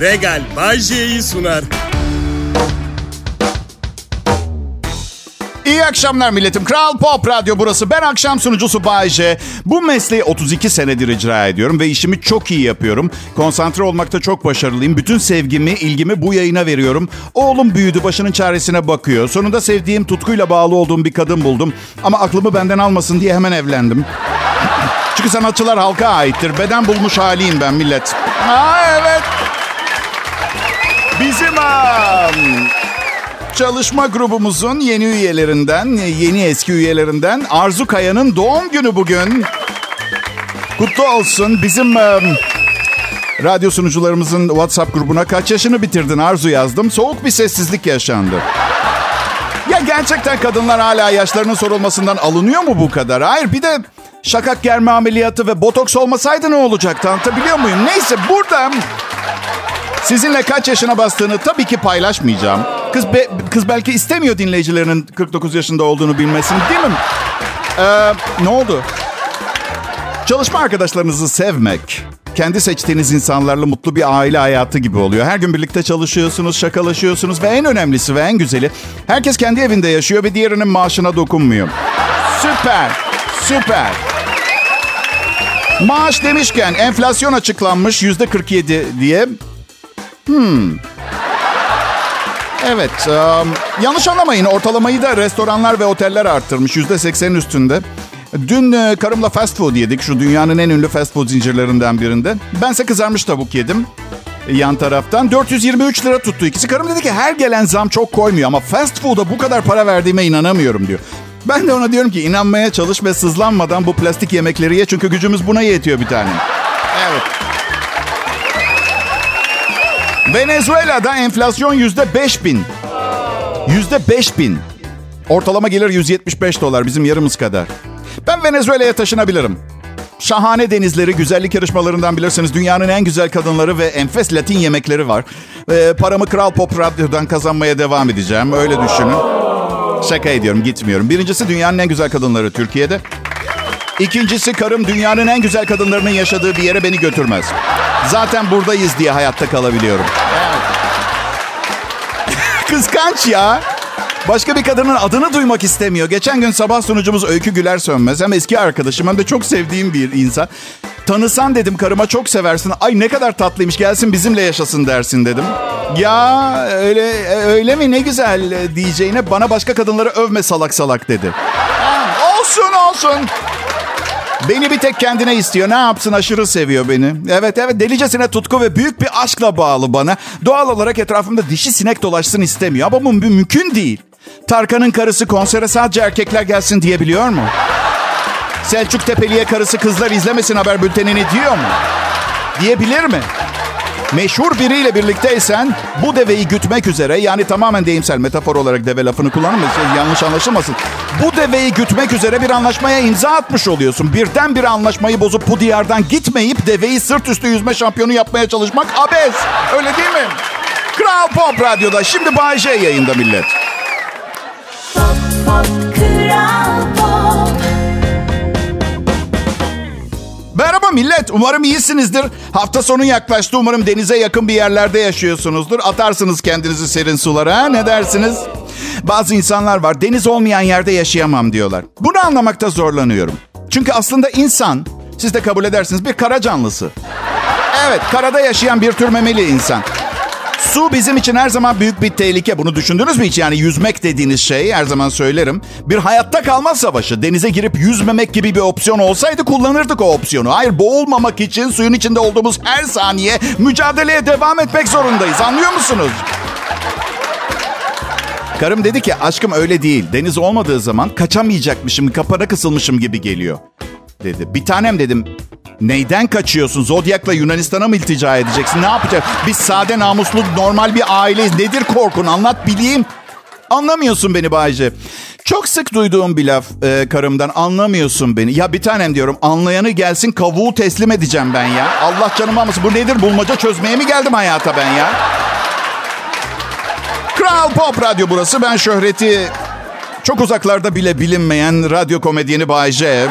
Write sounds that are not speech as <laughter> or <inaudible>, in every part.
Regal Bajje'yi sunar. İyi akşamlar milletim. Kral Pop Radyo burası. Ben akşam sunucusu Bayece. Bu mesleği 32 senedir icra ediyorum ve işimi çok iyi yapıyorum. Konsantre olmakta çok başarılıyım. Bütün sevgimi, ilgimi bu yayına veriyorum. Oğlum büyüdü, başının çaresine bakıyor. Sonunda sevdiğim, tutkuyla bağlı olduğum bir kadın buldum. Ama aklımı benden almasın diye hemen evlendim. <laughs> Çünkü sanatçılar halka aittir. Beden bulmuş haliyim ben millet. Ha evet. Bizim um, çalışma grubumuzun yeni üyelerinden, yeni eski üyelerinden Arzu Kaya'nın doğum günü bugün. Kutlu olsun. Bizim um, radyo sunucularımızın WhatsApp grubuna kaç yaşını bitirdin Arzu yazdım. Soğuk bir sessizlik yaşandı. Ya gerçekten kadınlar hala yaşlarının sorulmasından alınıyor mu bu kadar? Hayır bir de şakak germe ameliyatı ve botoks olmasaydı ne olacaktı anlatabiliyor muyum? Neyse burada sizinle kaç yaşına bastığını tabii ki paylaşmayacağım. Kız be, kız belki istemiyor dinleyicilerinin 49 yaşında olduğunu bilmesini değil mi? Ee, ne oldu? Çalışma arkadaşlarınızı sevmek, kendi seçtiğiniz insanlarla mutlu bir aile hayatı gibi oluyor. Her gün birlikte çalışıyorsunuz, şakalaşıyorsunuz ve en önemlisi ve en güzeli herkes kendi evinde yaşıyor ve diğerinin maaşına dokunmuyor. Süper, süper. Maaş demişken enflasyon açıklanmış yüzde 47 diye. Hmm. Evet, um, yanlış anlamayın. Ortalamayı da restoranlar ve oteller arttırmış yüzde 80'in üstünde. Dün e, karımla fast food yedik şu dünyanın en ünlü fast food zincirlerinden birinde. Bense kızarmış tavuk yedim e, yan taraftan. 423 lira tuttu ikisi. Karım dedi ki her gelen zam çok koymuyor ama fast food'a bu kadar para verdiğime inanamıyorum diyor. Ben de ona diyorum ki inanmaya çalış ve sızlanmadan bu plastik yemekleri ye çünkü gücümüz buna yetiyor bir tane. Evet. Venezuela'da enflasyon yüzde beş bin. Yüzde beş bin. Ortalama gelir 175 dolar bizim yarımız kadar. Ben Venezuela'ya taşınabilirim. Şahane denizleri, güzellik yarışmalarından bilirsiniz. Dünyanın en güzel kadınları ve enfes Latin yemekleri var. Ee, paramı Kral Pop Radyo'dan kazanmaya devam edeceğim. Öyle düşünün. Şaka ediyorum, gitmiyorum. Birincisi dünyanın en güzel kadınları Türkiye'de. İkincisi karım dünyanın en güzel kadınlarının yaşadığı bir yere beni götürmez. Zaten buradayız diye hayatta kalabiliyorum. <laughs> Kıskanç ya. Başka bir kadının adını duymak istemiyor. Geçen gün sabah sunucumuz Öykü Güler Sönmez. Hem eski arkadaşım hem de çok sevdiğim bir insan. Tanısan dedim karıma çok seversin. Ay ne kadar tatlıymış gelsin bizimle yaşasın dersin dedim. Ya öyle öyle mi ne güzel diyeceğine bana başka kadınları övme salak salak dedi. olsun olsun. Beni bir tek kendine istiyor. Ne yapsın aşırı seviyor beni. Evet evet delicesine tutku ve büyük bir aşkla bağlı bana. Doğal olarak etrafımda dişi sinek dolaşsın istemiyor. Ama bu mümkün değil. Tarkan'ın karısı konsere sadece erkekler gelsin diyebiliyor mu? Selçuk Tepeli'ye karısı kızlar izlemesin haber bültenini diyor mu? Diyebilir mi? Meşhur biriyle birlikteysen bu deveyi gütmek üzere yani tamamen deyimsel metafor olarak deve lafını kullanmayın yanlış anlaşılmasın. Bu deveyi gütmek üzere bir anlaşmaya imza atmış oluyorsun. Birden bir anlaşmayı bozup bu diyardan gitmeyip deveyi sırt üstü yüzme şampiyonu yapmaya çalışmak abes. Öyle değil mi? Kral Pop Radyo'da şimdi Bay J yayında millet. Pop, pop, Kral Merhaba millet. Umarım iyisinizdir. Hafta sonu yaklaştı. Umarım denize yakın bir yerlerde yaşıyorsunuzdur. Atarsınız kendinizi serin sulara. Ha? Ne dersiniz? Bazı insanlar var. Deniz olmayan yerde yaşayamam diyorlar. Bunu anlamakta zorlanıyorum. Çünkü aslında insan, siz de kabul edersiniz, bir kara canlısı. Evet, karada yaşayan bir tür memeli insan. Su bizim için her zaman büyük bir tehlike. Bunu düşündünüz mü hiç? Yani yüzmek dediğiniz şey her zaman söylerim. Bir hayatta kalma savaşı. Denize girip yüzmemek gibi bir opsiyon olsaydı kullanırdık o opsiyonu. Hayır boğulmamak için suyun içinde olduğumuz her saniye mücadeleye devam etmek zorundayız. Anlıyor musunuz? Karım dedi ki aşkım öyle değil. Deniz olmadığı zaman kaçamayacakmışım, kapana kısılmışım gibi geliyor. Dedi. Bir tanem dedim. Neyden kaçıyorsun? Zodyak'la Yunanistan'a mı iltica edeceksin? Ne yapacak? Biz sade namuslu normal bir aileyiz. Nedir korkun? Anlat bileyim. Anlamıyorsun beni Bayce. Çok sık duyduğum bir laf e, karımdan anlamıyorsun beni. Ya bir tanem diyorum anlayanı gelsin kavuğu teslim edeceğim ben ya. Allah canımı almasın. Bu nedir bulmaca çözmeye mi geldim hayata ben ya? Kral Pop Radyo burası. Ben şöhreti çok uzaklarda bile bilinmeyen radyo komedyeni Bayce.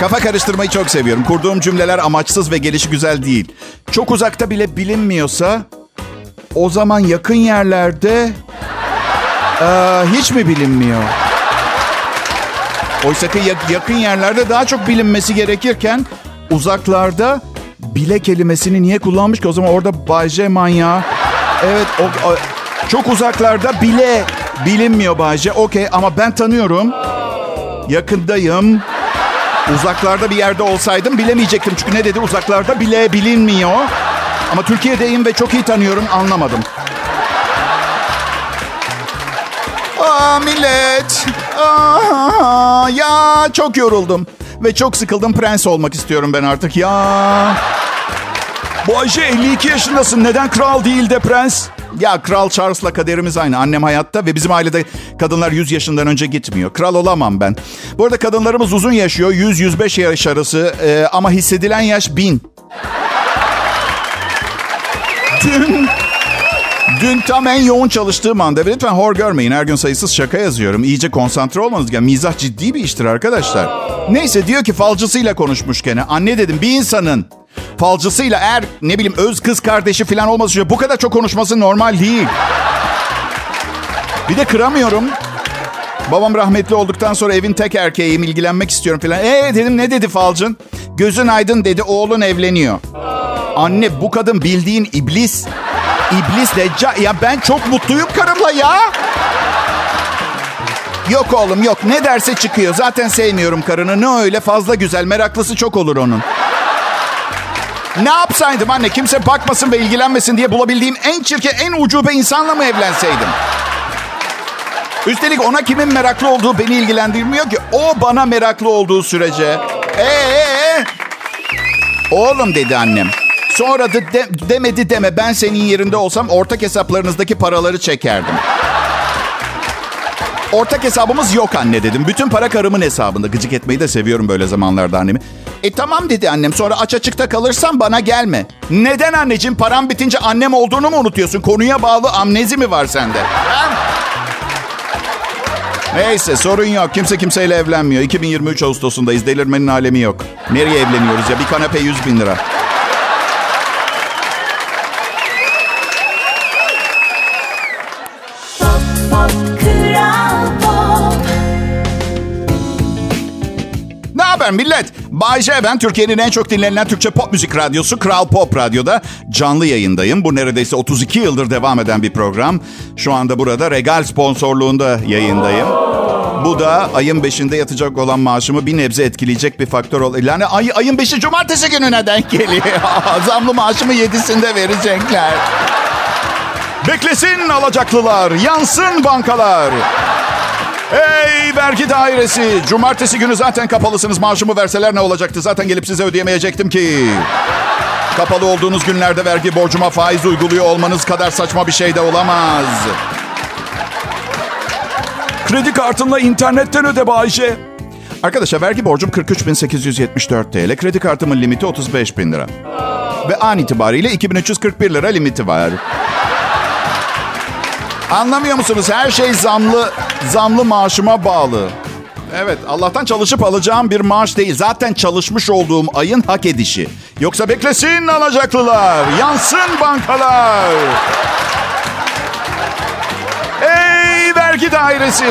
Kafa karıştırmayı çok seviyorum. Kurduğum cümleler amaçsız ve gelişi güzel değil. çok uzakta bile bilinmiyorsa o zaman yakın yerlerde eee, hiç mi bilinmiyor? Oysa ki yak- yakın yerlerde daha çok bilinmesi gerekirken uzaklarda bile kelimesini niye kullanmış ki? O zaman orada Bay J manyağı. Evet o, o- çok uzaklarda bile bilinmiyor Bay J. Okey ama ben tanıyorum. Yakındayım. Uzaklarda bir yerde olsaydım bilemeyecektim. Çünkü ne dedi uzaklarda bile bilinmiyor. Ama Türkiye'deyim ve çok iyi tanıyorum anlamadım. Aa millet. Aa, ya çok yoruldum. Ve çok sıkıldım. Prens olmak istiyorum ben artık ya. Bu Ayşe 52 yaşındasın. Neden kral değil de prens? Ya Kral Charles'la kaderimiz aynı. Annem hayatta ve bizim ailede kadınlar 100 yaşından önce gitmiyor. Kral olamam ben. Bu arada kadınlarımız uzun yaşıyor. 100-105 yaş arası. Ee, ama hissedilen yaş 1000. Dün Dün tam en yoğun çalıştığım anda lütfen hor görmeyin. Her gün sayısız şaka yazıyorum. İyice konsantre olmanız gerekiyor. Mizah ciddi bir iştir arkadaşlar. Neyse diyor ki falcısıyla konuşmuş gene. Anne dedim bir insanın falcısıyla eğer ne bileyim öz kız kardeşi falan olması bu kadar çok konuşması normal değil. Bir de kıramıyorum. Babam rahmetli olduktan sonra evin tek erkeğiyim ilgilenmek istiyorum falan. Ee dedim ne dedi falcın? Gözün aydın dedi oğlun evleniyor. Anne bu kadın bildiğin iblis. İblis deccal. Ya ben çok mutluyum karımla ya. Yok oğlum yok. Ne derse çıkıyor. Zaten sevmiyorum karını. Ne öyle fazla güzel. Meraklısı çok olur onun. Ne yapsaydım anne? Kimse bakmasın ve ilgilenmesin diye bulabildiğim en çirkin, en ucube insanla mı evlenseydim? Üstelik ona kimin meraklı olduğu beni ilgilendirmiyor ki. O bana meraklı olduğu sürece. Ee, oğlum dedi annem. Sonra da de- demedi deme ben senin yerinde olsam ortak hesaplarınızdaki paraları çekerdim. Ortak hesabımız yok anne dedim. Bütün para karımın hesabında. Gıcık etmeyi de seviyorum böyle zamanlarda annemi. E tamam dedi annem. Sonra aç açıkta kalırsan bana gelme. Neden anneciğim? Param bitince annem olduğunu mu unutuyorsun? Konuya bağlı amnezi mi var sende? Neyse sorun yok. Kimse kimseyle evlenmiyor. 2023 Ağustos'undayız. Delirmenin alemi yok. Nereye evleniyoruz ya? Bir kanepe 100 bin lira. Millet? Bay ben Türkiye'nin en çok dinlenilen Türkçe pop müzik radyosu Kral Pop Radyo'da canlı yayındayım. Bu neredeyse 32 yıldır devam eden bir program. Şu anda burada Regal sponsorluğunda yayındayım. Bu da ayın 5'inde yatacak olan maaşımı bir nebze etkileyecek bir faktör ol. Yani ay, ayın 5'i cumartesi gününe denk geliyor. <laughs> Zamlı maaşımı 7'sinde verecekler. Beklesin alacaklılar, yansın bankalar. Hey vergi dairesi. Cumartesi günü zaten kapalısınız. Maaşımı verseler ne olacaktı? Zaten gelip size ödeyemeyecektim ki. Kapalı olduğunuz günlerde vergi borcuma faiz uyguluyor olmanız kadar saçma bir şey de olamaz. Kredi kartınla internetten öde Bayşe. Arkadaşlar vergi borcum 43.874 TL. Kredi kartımın limiti 35.000 lira. Ve an itibariyle 2341 lira limiti var. Anlamıyor musunuz? Her şey zamlı, zamlı maaşıma bağlı. Evet, Allah'tan çalışıp alacağım bir maaş değil. Zaten çalışmış olduğum ayın hak edişi. Yoksa beklesin alacaklılar, yansın bankalar. Ey vergi dairesi.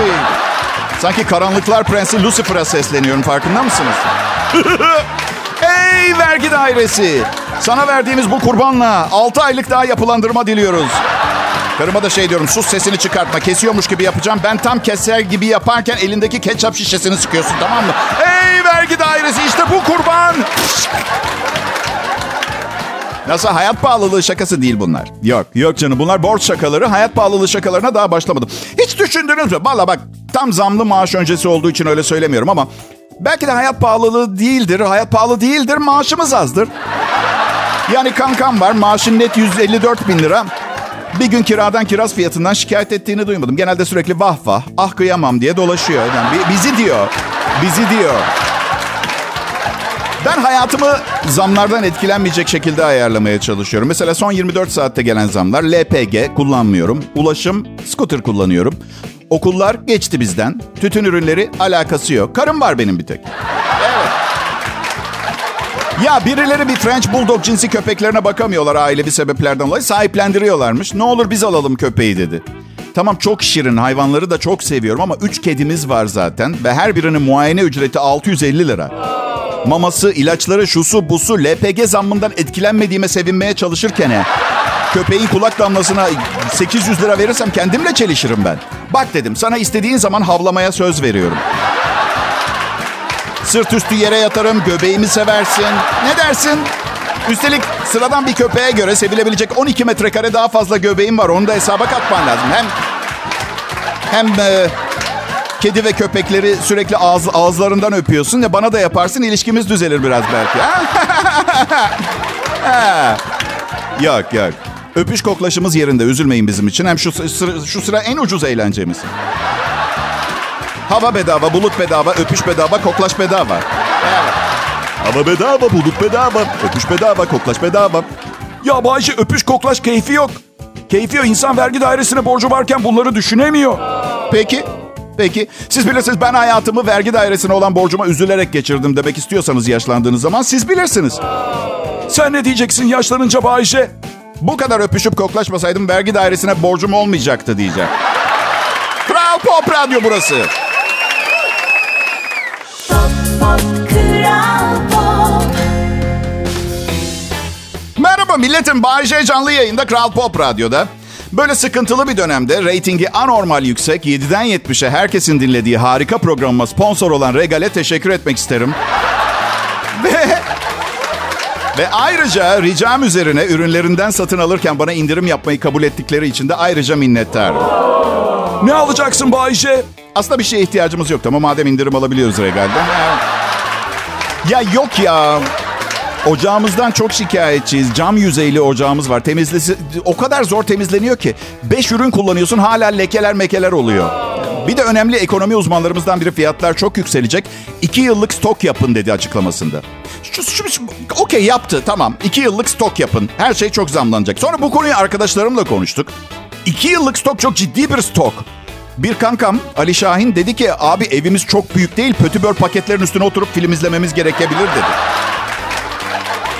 Sanki karanlıklar prensi Lucifer'a sesleniyorum farkında mısınız? <laughs> Ey vergi dairesi. Sana verdiğimiz bu kurbanla 6 aylık daha yapılandırma diliyoruz. Karıma da şey diyorum sus sesini çıkartma. Kesiyormuş gibi yapacağım. Ben tam keser gibi yaparken elindeki ketçap şişesini sıkıyorsun tamam mı? Ey vergi dairesi işte bu kurban. Nasıl hayat pahalılığı şakası değil bunlar. Yok yok canım bunlar borç şakaları. Hayat pahalılığı şakalarına daha başlamadım. Hiç düşündünüz mü? Valla bak tam zamlı maaş öncesi olduğu için öyle söylemiyorum ama... Belki de hayat pahalılığı değildir. Hayat pahalı değildir. Maaşımız azdır. Yani kankam var. Maaşın net 154 bin lira. Bir gün kiradan kiraz fiyatından şikayet ettiğini duymadım. Genelde sürekli vah vah, ah kıyamam diye dolaşıyor. Yani bi- bizi diyor. Bizi diyor. Ben hayatımı zamlardan etkilenmeyecek şekilde ayarlamaya çalışıyorum. Mesela son 24 saatte gelen zamlar LPG kullanmıyorum. Ulaşım scooter kullanıyorum. Okullar geçti bizden. Tütün ürünleri alakası yok. Karım var benim bir tek. Ya birileri bir French Bulldog cinsi köpeklerine bakamıyorlar ailevi sebeplerden dolayı. Sahiplendiriyorlarmış. Ne olur biz alalım köpeği dedi. Tamam çok şirin hayvanları da çok seviyorum ama 3 kedimiz var zaten. Ve her birinin muayene ücreti 650 lira. Maması, ilaçları, şusu, busu, LPG zammından etkilenmediğime sevinmeye çalışırken he, köpeğin kulak damlasına 800 lira verirsem kendimle çelişirim ben. Bak dedim sana istediğin zaman havlamaya söz veriyorum. Sırt üstü yere yatarım, göbeğimi seversin. Ne dersin? Üstelik sıradan bir köpeğe göre sevilebilecek 12 metrekare daha fazla göbeğim var. Onu da hesaba katman lazım. Hem hem e, kedi ve köpekleri sürekli ağız, ağızlarından öpüyorsun ya bana da yaparsın ilişkimiz düzelir biraz belki. <laughs> Yok yok. Öpüş koklaşımız yerinde üzülmeyin bizim için. Hem şu şu sıra en ucuz eğlencemiz. Hava bedava, bulut bedava, öpüş bedava, koklaş bedava. Hava bedava, bulut bedava, öpüş bedava, koklaş bedava. Ya Bayşe öpüş koklaş keyfi yok. Keyfi yok. İnsan vergi dairesine borcu varken bunları düşünemiyor. Peki, peki. Siz bilirsiniz ben hayatımı vergi dairesine olan borcuma üzülerek geçirdim demek istiyorsanız yaşlandığınız zaman siz bilirsiniz. Sen ne diyeceksin yaşlanınca Bayşe? Bu kadar öpüşüp koklaşmasaydım vergi dairesine borcum olmayacaktı diyeceğim. Kral Pop Radyo burası. Merhaba milletim. Bay J canlı yayında Kral Pop Radyo'da. Böyle sıkıntılı bir dönemde reytingi anormal yüksek 7'den 70'e herkesin dinlediği harika programıma sponsor olan Regal'e teşekkür etmek isterim. <laughs> Ve, ve ayrıca ricam üzerine ürünlerinden satın alırken bana indirim yapmayı kabul ettikleri için de ayrıca minnettarım. Ne alacaksın Bayşe? Aslında bir şeye ihtiyacımız yoktu ama madem indirim alabiliyoruz Regal'den. Ya yok ya. Ocağımızdan çok şikayetçiyiz. Cam yüzeyli ocağımız var. Temizlesi o kadar zor temizleniyor ki. Beş ürün kullanıyorsun hala lekeler mekeler oluyor. Bir de önemli ekonomi uzmanlarımızdan biri fiyatlar çok yükselecek. İki yıllık stok yapın dedi açıklamasında. Şu, şu, şu- okey yaptı tamam. İki yıllık stok yapın. Her şey çok zamlanacak. Sonra bu konuyu arkadaşlarımla konuştuk. İki yıllık stok çok ciddi bir stok. Bir kankam Ali Şahin dedi ki abi evimiz çok büyük değil. Pötibör paketlerin üstüne oturup film izlememiz gerekebilir dedi.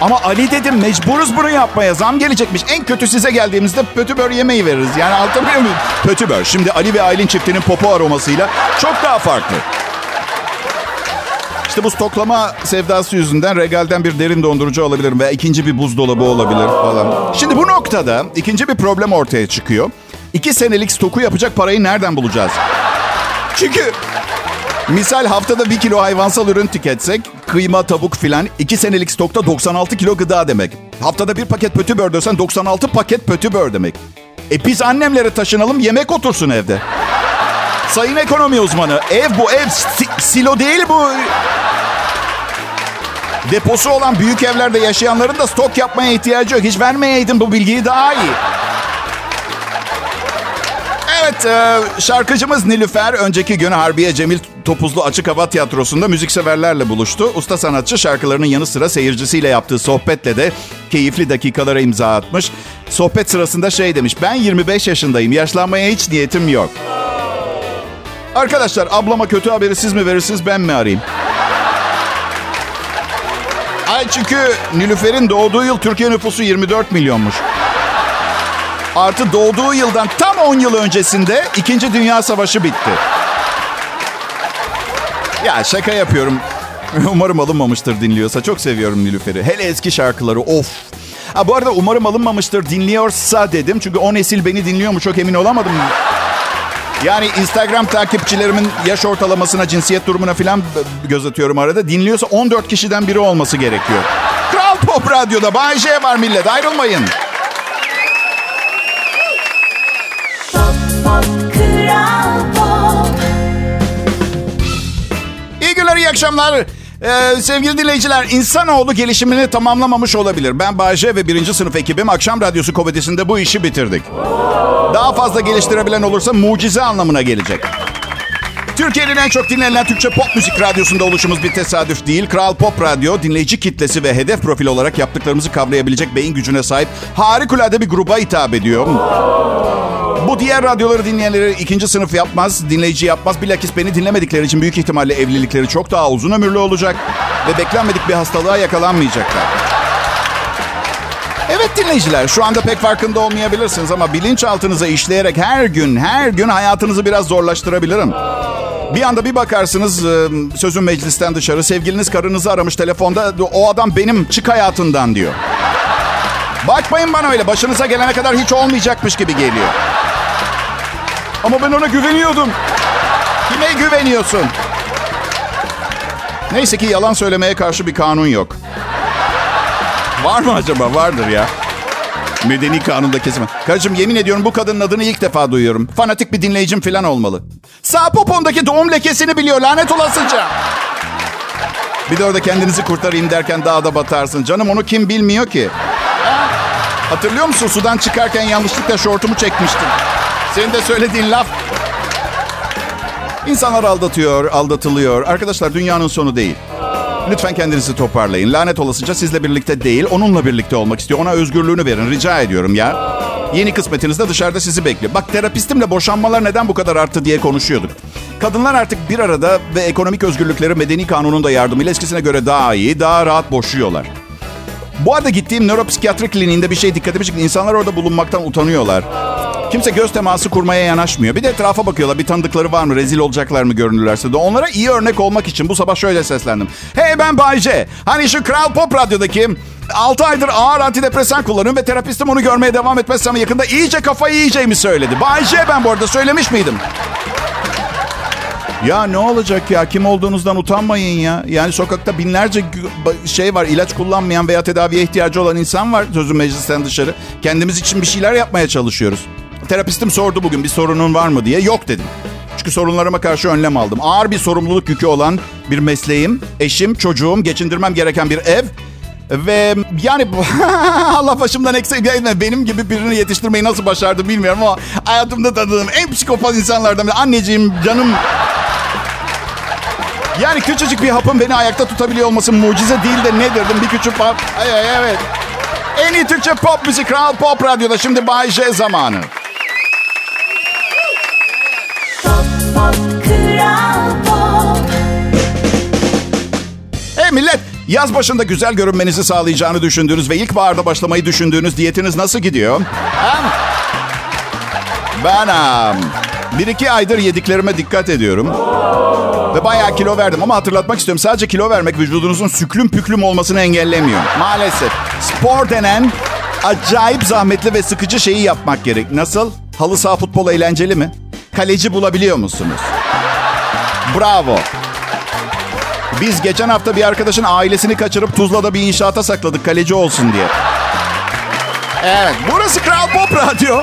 Ama Ali dedim mecburuz bunu yapmaya. Zam gelecekmiş. En kötü size geldiğimizde pötibör yemeği veririz. Yani anlatabiliyor muyum? Pötibör. Şimdi Ali ve Aylin çiftinin popo aromasıyla çok daha farklı. İşte bu stoklama sevdası yüzünden Regal'den bir derin dondurucu alabilirim veya ikinci bir buzdolabı olabilir falan. Şimdi bu noktada ikinci bir problem ortaya çıkıyor. İki senelik stoku yapacak parayı nereden bulacağız? Çünkü misal haftada bir kilo hayvansal ürün tüketsek kıyma, tavuk filan iki senelik stokta 96 kilo gıda demek. Haftada bir paket pötibör desen 96 paket pötibör demek. E biz annemlere taşınalım yemek otursun evde. Sayın ekonomi uzmanı ev bu ev si- silo değil bu. Deposu olan büyük evlerde yaşayanların da stok yapmaya ihtiyacı yok. Hiç vermeyeydin bu bilgiyi daha iyi. Evet, e, şarkıcımız Nilüfer önceki gün Harbiye Cemil Topuzlu Açık Hava Tiyatrosu'nda müzikseverlerle buluştu. Usta sanatçı şarkılarının yanı sıra seyircisiyle yaptığı sohbetle de keyifli dakikalara imza atmış. Sohbet sırasında şey demiş, ben 25 yaşındayım, yaşlanmaya hiç niyetim yok. Arkadaşlar ablama kötü haberi siz mi verirsiniz ben mi arayayım? Ay çünkü Nilüfer'in doğduğu yıl Türkiye nüfusu 24 milyonmuş. Artı doğduğu yıldan tam 10 yıl öncesinde 2. Dünya Savaşı bitti. Ya şaka yapıyorum. <laughs> Umarım alınmamıştır dinliyorsa. Çok seviyorum Nilüfer'i. Hele eski şarkıları of. Ha, bu arada umarım alınmamıştır dinliyorsa dedim. Çünkü o nesil beni dinliyor mu çok emin olamadım. Yani Instagram takipçilerimin yaş ortalamasına, cinsiyet durumuna falan b- göz atıyorum arada. Dinliyorsa 14 kişiden biri olması gerekiyor. Kral Pop Radyo'da Bay J var millet ayrılmayın. İyi günler, iyi akşamlar. Ee, sevgili dinleyiciler, insanoğlu gelişimini tamamlamamış olabilir. Ben Bayce ve birinci sınıf ekibim Akşam Radyosu komedisinde bu işi bitirdik. Daha fazla geliştirebilen olursa mucize anlamına gelecek. Türkiye'nin en çok dinlenen Türkçe pop müzik radyosunda oluşumuz bir tesadüf değil. Kral Pop Radyo, dinleyici kitlesi ve hedef profil olarak yaptıklarımızı kavrayabilecek beyin gücüne sahip harikulade bir gruba hitap ediyor. Bu diğer radyoları dinleyenleri ikinci sınıf yapmaz, dinleyici yapmaz. Bilakis beni dinlemedikleri için büyük ihtimalle evlilikleri çok daha uzun ömürlü olacak. ve beklenmedik bir hastalığa yakalanmayacaklar. Evet dinleyiciler şu anda pek farkında olmayabilirsiniz ama bilinçaltınıza işleyerek her gün her gün hayatınızı biraz zorlaştırabilirim. Bir anda bir bakarsınız e, sözün meclisten dışarı sevgiliniz karınızı aramış telefonda o adam benim çık hayatından diyor. Bakmayın bana öyle başınıza gelene kadar hiç olmayacakmış gibi geliyor. Ama ben ona güveniyordum. Kime güveniyorsun? Neyse ki yalan söylemeye karşı bir kanun yok. Var mı acaba? Vardır ya. Medeni kanunda kesin. Karıcığım yemin ediyorum bu kadının adını ilk defa duyuyorum. Fanatik bir dinleyicim falan olmalı. Sağ popondaki doğum lekesini biliyor lanet olasıca. Bir de orada kendinizi kurtarayım derken daha da batarsın. Canım onu kim bilmiyor ki? Ha? Hatırlıyor musun sudan çıkarken yanlışlıkla şortumu çekmiştim. Senin de söylediğin laf. İnsanlar aldatıyor, aldatılıyor. Arkadaşlar dünyanın sonu değil. Lütfen kendinizi toparlayın. Lanet olasıca sizle birlikte değil, onunla birlikte olmak istiyor. Ona özgürlüğünü verin. Rica ediyorum ya. Yeni kısmetiniz de dışarıda sizi bekliyor. Bak terapistimle boşanmalar neden bu kadar arttı diye konuşuyorduk. Kadınlar artık bir arada ve ekonomik özgürlükleri medeni kanunun da yardımıyla eskisine göre daha iyi, daha rahat boşuyorlar. Bu arada gittiğim nöropsikiyatri kliniğinde bir şey dikkatimi çekti. İnsanlar orada bulunmaktan utanıyorlar. Kimse göz teması kurmaya yanaşmıyor. Bir de etrafa bakıyorlar. Bir tanıdıkları var mı? Rezil olacaklar mı görünürlerse de. Onlara iyi örnek olmak için bu sabah şöyle seslendim. Hey ben Bayce. Hani şu Kral Pop Radyo'daki 6 aydır ağır antidepresan kullanıyorum ve terapistim onu görmeye devam etmezsem yakında iyice kafayı yiyeceğimi söyledi. Bayce ben bu arada söylemiş miydim? Ya ne olacak ya? Kim olduğunuzdan utanmayın ya. Yani sokakta binlerce şey var. ilaç kullanmayan veya tedaviye ihtiyacı olan insan var sözün meclisten dışarı. Kendimiz için bir şeyler yapmaya çalışıyoruz. Terapistim sordu bugün bir sorunun var mı diye. Yok dedim. Çünkü sorunlarıma karşı önlem aldım. Ağır bir sorumluluk yükü olan bir mesleğim, eşim, çocuğum, geçindirmem gereken bir ev ve yani <laughs> Allah başımdan eksik benim gibi birini yetiştirmeyi nasıl başardım bilmiyorum ama hayatımda tanıdığım en psikopat insanlardan biri. Anneciğim, canım yani küçücük bir hapın beni ayakta tutabiliyor olması mucize değil de nedir? Bir küçük hap. Evet. En iyi Türkçe pop müzik Kral Pop Radyo'da şimdi Bay J zamanı. Hey millet, yaz başında güzel görünmenizi sağlayacağını düşündüğünüz ve ilkbaharda başlamayı düşündüğünüz diyetiniz nasıl gidiyor? Ben um, bir iki aydır yediklerime dikkat ediyorum. Ve bayağı kilo verdim ama hatırlatmak istiyorum. Sadece kilo vermek vücudunuzun süklüm püklüm olmasını engellemiyor. Maalesef. Spor denen acayip zahmetli ve sıkıcı şeyi yapmak gerek. Nasıl? Halı saha futbol eğlenceli mi? Kaleci bulabiliyor musunuz? Bravo. Biz geçen hafta bir arkadaşın ailesini kaçırıp Tuzla'da bir inşaata sakladık kaleci olsun diye. Evet, burası Kral Pop Radyo.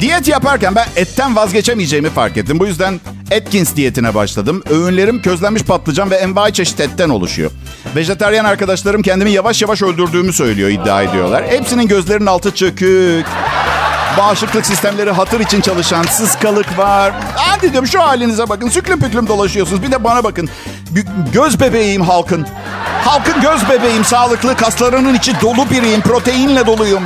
Diyet yaparken ben etten vazgeçemeyeceğimi fark ettim. Bu yüzden Atkins diyetine başladım. Öğünlerim közlenmiş patlıcan ve envai çeşit etten oluşuyor. Vejeteryan arkadaşlarım kendimi yavaş yavaş öldürdüğümü söylüyor, iddia ediyorlar. Hepsinin gözlerinin altı çökük. Bağışıklık sistemleri hatır için çalışan sıskalık var. Hadi diyorum şu halinize bakın. Süklüm püklüm dolaşıyorsunuz. Bir de bana bakın. Göz bebeğim halkın. Halkın göz bebeğim. Sağlıklı kaslarının içi dolu biriyim. Proteinle doluyum.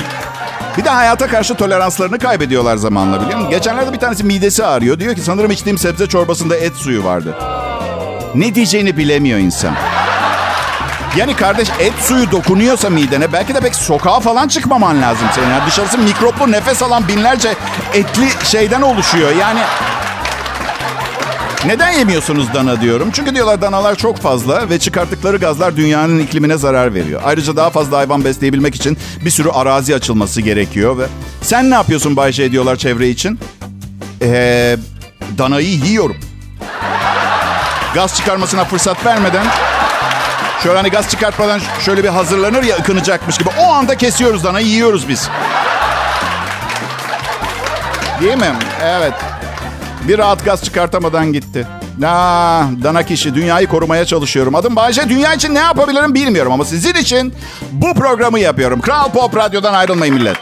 Bir de hayata karşı toleranslarını kaybediyorlar zamanla biliyor musun? Geçenlerde bir tanesi midesi ağrıyor. Diyor ki sanırım içtiğim sebze çorbasında et suyu vardı. Ne diyeceğini bilemiyor insan. Yani kardeş et suyu dokunuyorsa midene belki de pek sokağa falan çıkmaman lazım senin. Yani dışarısı mikroplu nefes alan binlerce etli şeyden oluşuyor. Yani neden yemiyorsunuz dana diyorum. Çünkü diyorlar danalar çok fazla ve çıkarttıkları gazlar dünyanın iklimine zarar veriyor. Ayrıca daha fazla hayvan besleyebilmek için bir sürü arazi açılması gerekiyor ve sen ne yapıyorsun Bayşe diyorlar çevre için? Ee, danayı yiyorum. Gaz çıkarmasına fırsat vermeden şöyle hani gaz çıkartmadan şöyle bir hazırlanır ya ıkınacakmış gibi. O anda kesiyoruz danayı yiyoruz biz. Değil mi? Evet. Bir rahat gaz çıkartamadan gitti. Aa, dana kişi dünyayı korumaya çalışıyorum. Adım Bayce. Dünya için ne yapabilirim bilmiyorum ama sizin için bu programı yapıyorum. Kral Pop Radyo'dan ayrılmayın millet.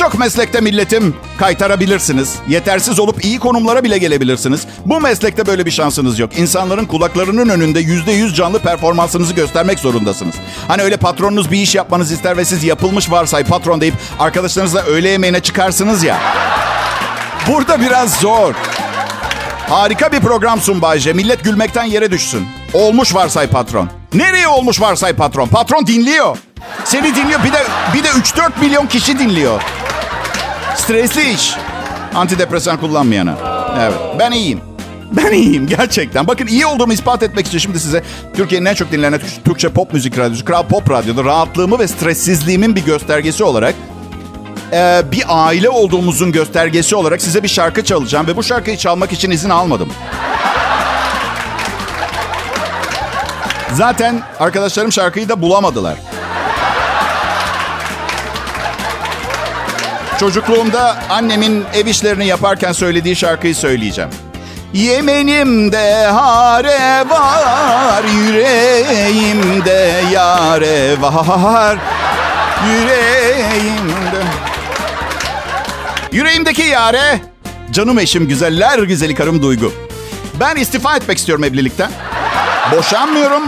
Birçok meslekte milletim kaytarabilirsiniz. Yetersiz olup iyi konumlara bile gelebilirsiniz. Bu meslekte böyle bir şansınız yok. İnsanların kulaklarının önünde yüzde yüz canlı performansınızı göstermek zorundasınız. Hani öyle patronunuz bir iş yapmanızı ister ve siz yapılmış varsay patron deyip arkadaşlarınızla öğle yemeğine çıkarsınız ya. Burada biraz zor. Harika bir program sun Bayce. Millet gülmekten yere düşsün. Olmuş varsay patron. Nereye olmuş varsay patron? Patron dinliyor. Seni dinliyor. Bir de bir de 3-4 milyon kişi dinliyor. Stresli iş. Antidepresan kullanmayana. Evet. Ben iyiyim. <laughs> Ben iyiyim gerçekten. Bakın iyi olduğumu ispat etmek için şimdi size Türkiye'nin en çok dinlenen Türkçe pop müzik radyosu Kral Pop Radyo'da rahatlığımı ve stressizliğimin bir göstergesi olarak e, bir aile olduğumuzun göstergesi olarak size bir şarkı çalacağım ve bu şarkıyı çalmak için izin almadım. Zaten arkadaşlarım şarkıyı da bulamadılar. Çocukluğumda annemin ev işlerini yaparken söylediği şarkıyı söyleyeceğim. Yemenimde hare var, yüreğimde yare var. Yüreğimde. Yüreğimdeki yare, canım eşim güzeller güzeli karım Duygu. Ben istifa etmek istiyorum evlilikten. Boşanmıyorum.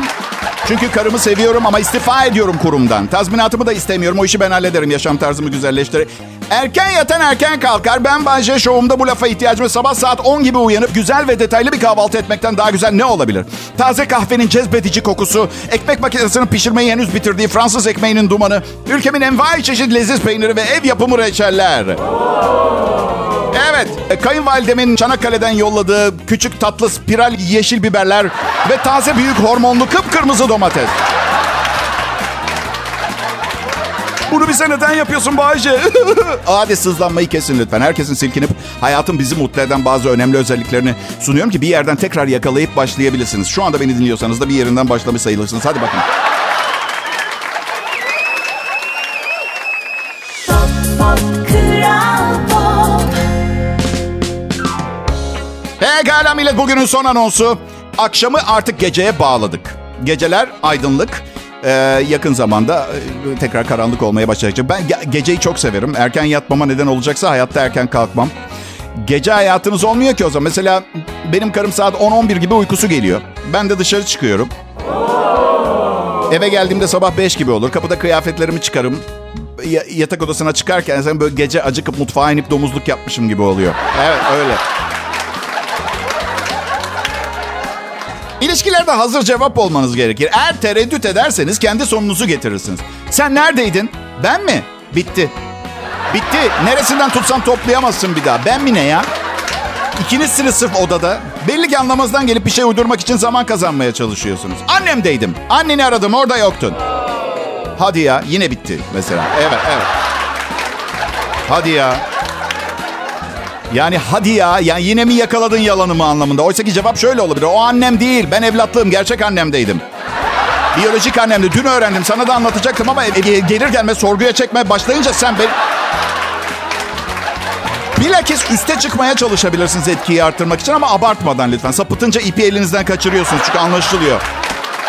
Çünkü karımı seviyorum ama istifa ediyorum kurumdan. Tazminatımı da istemiyorum. O işi ben hallederim. Yaşam tarzımı güzelleştirir. Erken yatan erken kalkar. Ben Bayce Show'umda bu lafa ihtiyacım. Sabah saat 10 gibi uyanıp güzel ve detaylı bir kahvaltı etmekten daha güzel ne olabilir? Taze kahvenin cezbedici kokusu, ekmek makinesinin pişirmeyi henüz bitirdiği Fransız ekmeğinin dumanı, ülkemin envai çeşit leziz peyniri ve ev yapımı reçeller. Evet, e, kayınvalidemin Çanakkale'den yolladığı küçük tatlı spiral yeşil biberler ve taze büyük hormonlu kıpkırmızı domates. Bunu bize neden yapıyorsun Bayce? <laughs> Hadi sızlanmayı kesin lütfen. Herkesin silkinip hayatın bizi mutlu eden bazı önemli özelliklerini sunuyorum ki bir yerden tekrar yakalayıp başlayabilirsiniz. Şu anda beni dinliyorsanız da bir yerinden başlamış sayılırsınız. Hadi bakın. Pekala millet bugünün son anonsu. Akşamı artık geceye bağladık. Geceler aydınlık. Ee, yakın zamanda e, tekrar karanlık olmaya başlayacak. Ben ge- geceyi çok severim. Erken yatmama neden olacaksa hayatta erken kalkmam. Gece hayatınız olmuyor ki o zaman. Mesela benim karım saat 10-11 gibi uykusu geliyor. Ben de dışarı çıkıyorum. Eve geldiğimde sabah 5 gibi olur. Kapıda kıyafetlerimi çıkarım. Ya- yatak odasına çıkarken sen böyle gece acıkıp mutfağa inip domuzluk yapmışım gibi oluyor. Evet öyle. İlişkilerde hazır cevap olmanız gerekir. Eğer tereddüt ederseniz kendi sonunuzu getirirsiniz. Sen neredeydin? Ben mi? Bitti. Bitti. Neresinden tutsan toplayamazsın bir daha. Ben mi ne ya? İkinizsiniz sırf odada. Belli ki anlamazdan gelip bir şey uydurmak için zaman kazanmaya çalışıyorsunuz. Annemdeydim. Anneni aradım orada yoktun. Hadi ya yine bitti mesela. Evet evet. Hadi ya. Yani hadi ya, yani yine mi yakaladın yalanımı anlamında. Oysa ki cevap şöyle olabilir. O annem değil, ben evlatlığım, gerçek annemdeydim. Biyolojik annemdi. Dün öğrendim. Sana da anlatacaktım ama gelir gelmez sorguya çekmeye başlayınca sen beni... Bilakis üste çıkmaya çalışabilirsiniz etkiyi arttırmak için ama abartmadan lütfen. Sapıtınca ipi elinizden kaçırıyorsunuz çünkü anlaşılıyor.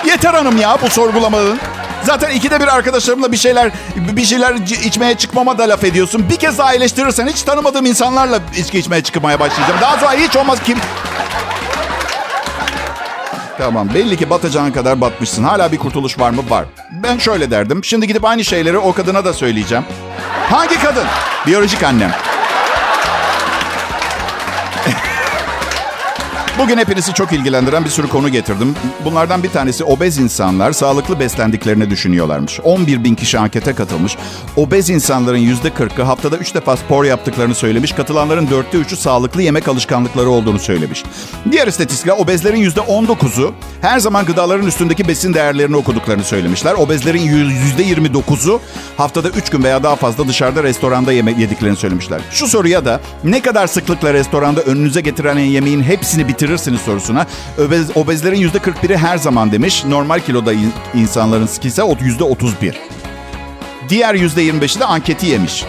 Yeter hanım ya bu sorgulamanın. Zaten ikide bir arkadaşlarımla bir şeyler bir şeyler içmeye çıkmama da laf ediyorsun. Bir kez daha eleştirirsen hiç tanımadığım insanlarla içki içmeye çıkmaya başlayacağım. Daha sonra hiç olmaz kim... Tamam belli ki batacağın kadar batmışsın. Hala bir kurtuluş var mı? Var. Ben şöyle derdim. Şimdi gidip aynı şeyleri o kadına da söyleyeceğim. Hangi kadın? Biyolojik annem. Bugün hepinizi çok ilgilendiren bir sürü konu getirdim. Bunlardan bir tanesi obez insanlar sağlıklı beslendiklerini düşünüyorlarmış. 11 bin kişi ankete katılmış. Obez insanların %40'ı haftada 3 defa spor yaptıklarını söylemiş. Katılanların 4'te 3'ü sağlıklı yemek alışkanlıkları olduğunu söylemiş. Diğer istatistikler obezlerin %19'u her zaman gıdaların üstündeki besin değerlerini okuduklarını söylemişler. Obezlerin %29'u haftada 3 gün veya daha fazla dışarıda restoranda yemek yediklerini söylemişler. Şu soruya da ne kadar sıklıkla restoranda önünüze getiren yemeğin hepsini bitirirsiniz sorusuna obez, obezlerin %41'i her zaman demiş. Normal kiloda in- insanların ise %31. Diğer %25'i de anketi yemiş.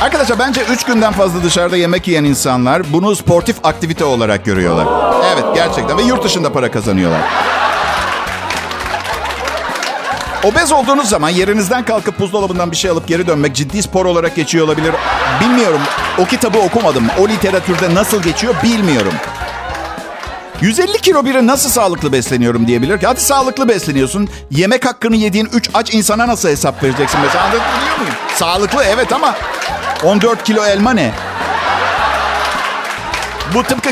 Arkadaşlar bence 3 günden fazla dışarıda yemek yiyen insanlar bunu sportif aktivite olarak görüyorlar. Evet gerçekten ve yurt dışında para kazanıyorlar. Obez olduğunuz zaman yerinizden kalkıp buzdolabından bir şey alıp geri dönmek ciddi spor olarak geçiyor olabilir. Bilmiyorum. O kitabı okumadım. O literatürde nasıl geçiyor bilmiyorum. 150 kilo biri nasıl sağlıklı besleniyorum diyebilir ki? Hadi sağlıklı besleniyorsun. Yemek hakkını yediğin 3 aç insana nasıl hesap vereceksin mesela? Anlatabiliyor muyum? Sağlıklı evet ama 14 kilo elma ne? Bu tıpkı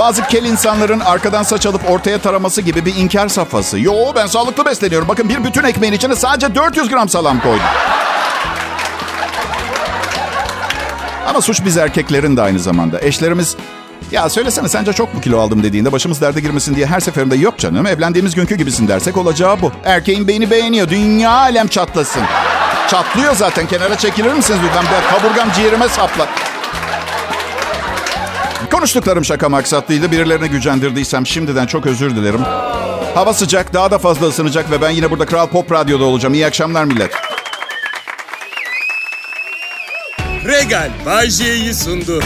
bazı kel insanların arkadan saç alıp ortaya taraması gibi bir inkar safhası. Yo ben sağlıklı besleniyorum. Bakın bir bütün ekmeğin içine sadece 400 gram salam koydum. Ama suç biz erkeklerin de aynı zamanda. Eşlerimiz ya söylesene sence çok mu kilo aldım dediğinde başımız derde girmesin diye her seferinde yok canım evlendiğimiz günkü gibisin dersek olacağı bu. Erkeğin beyni beğeniyor. Dünya alem çatlasın. Çatlıyor zaten. Kenara çekilir misiniz lütfen? Kaburgam ciğerime sapla. Konuştuklarım şaka maksatlıydı. Birilerine gücendirdiysem şimdiden çok özür dilerim. Hava sıcak, daha da fazla ısınacak ve ben yine burada Kral Pop Radyo'da olacağım. İyi akşamlar millet. Regal Bay J'yi sundu.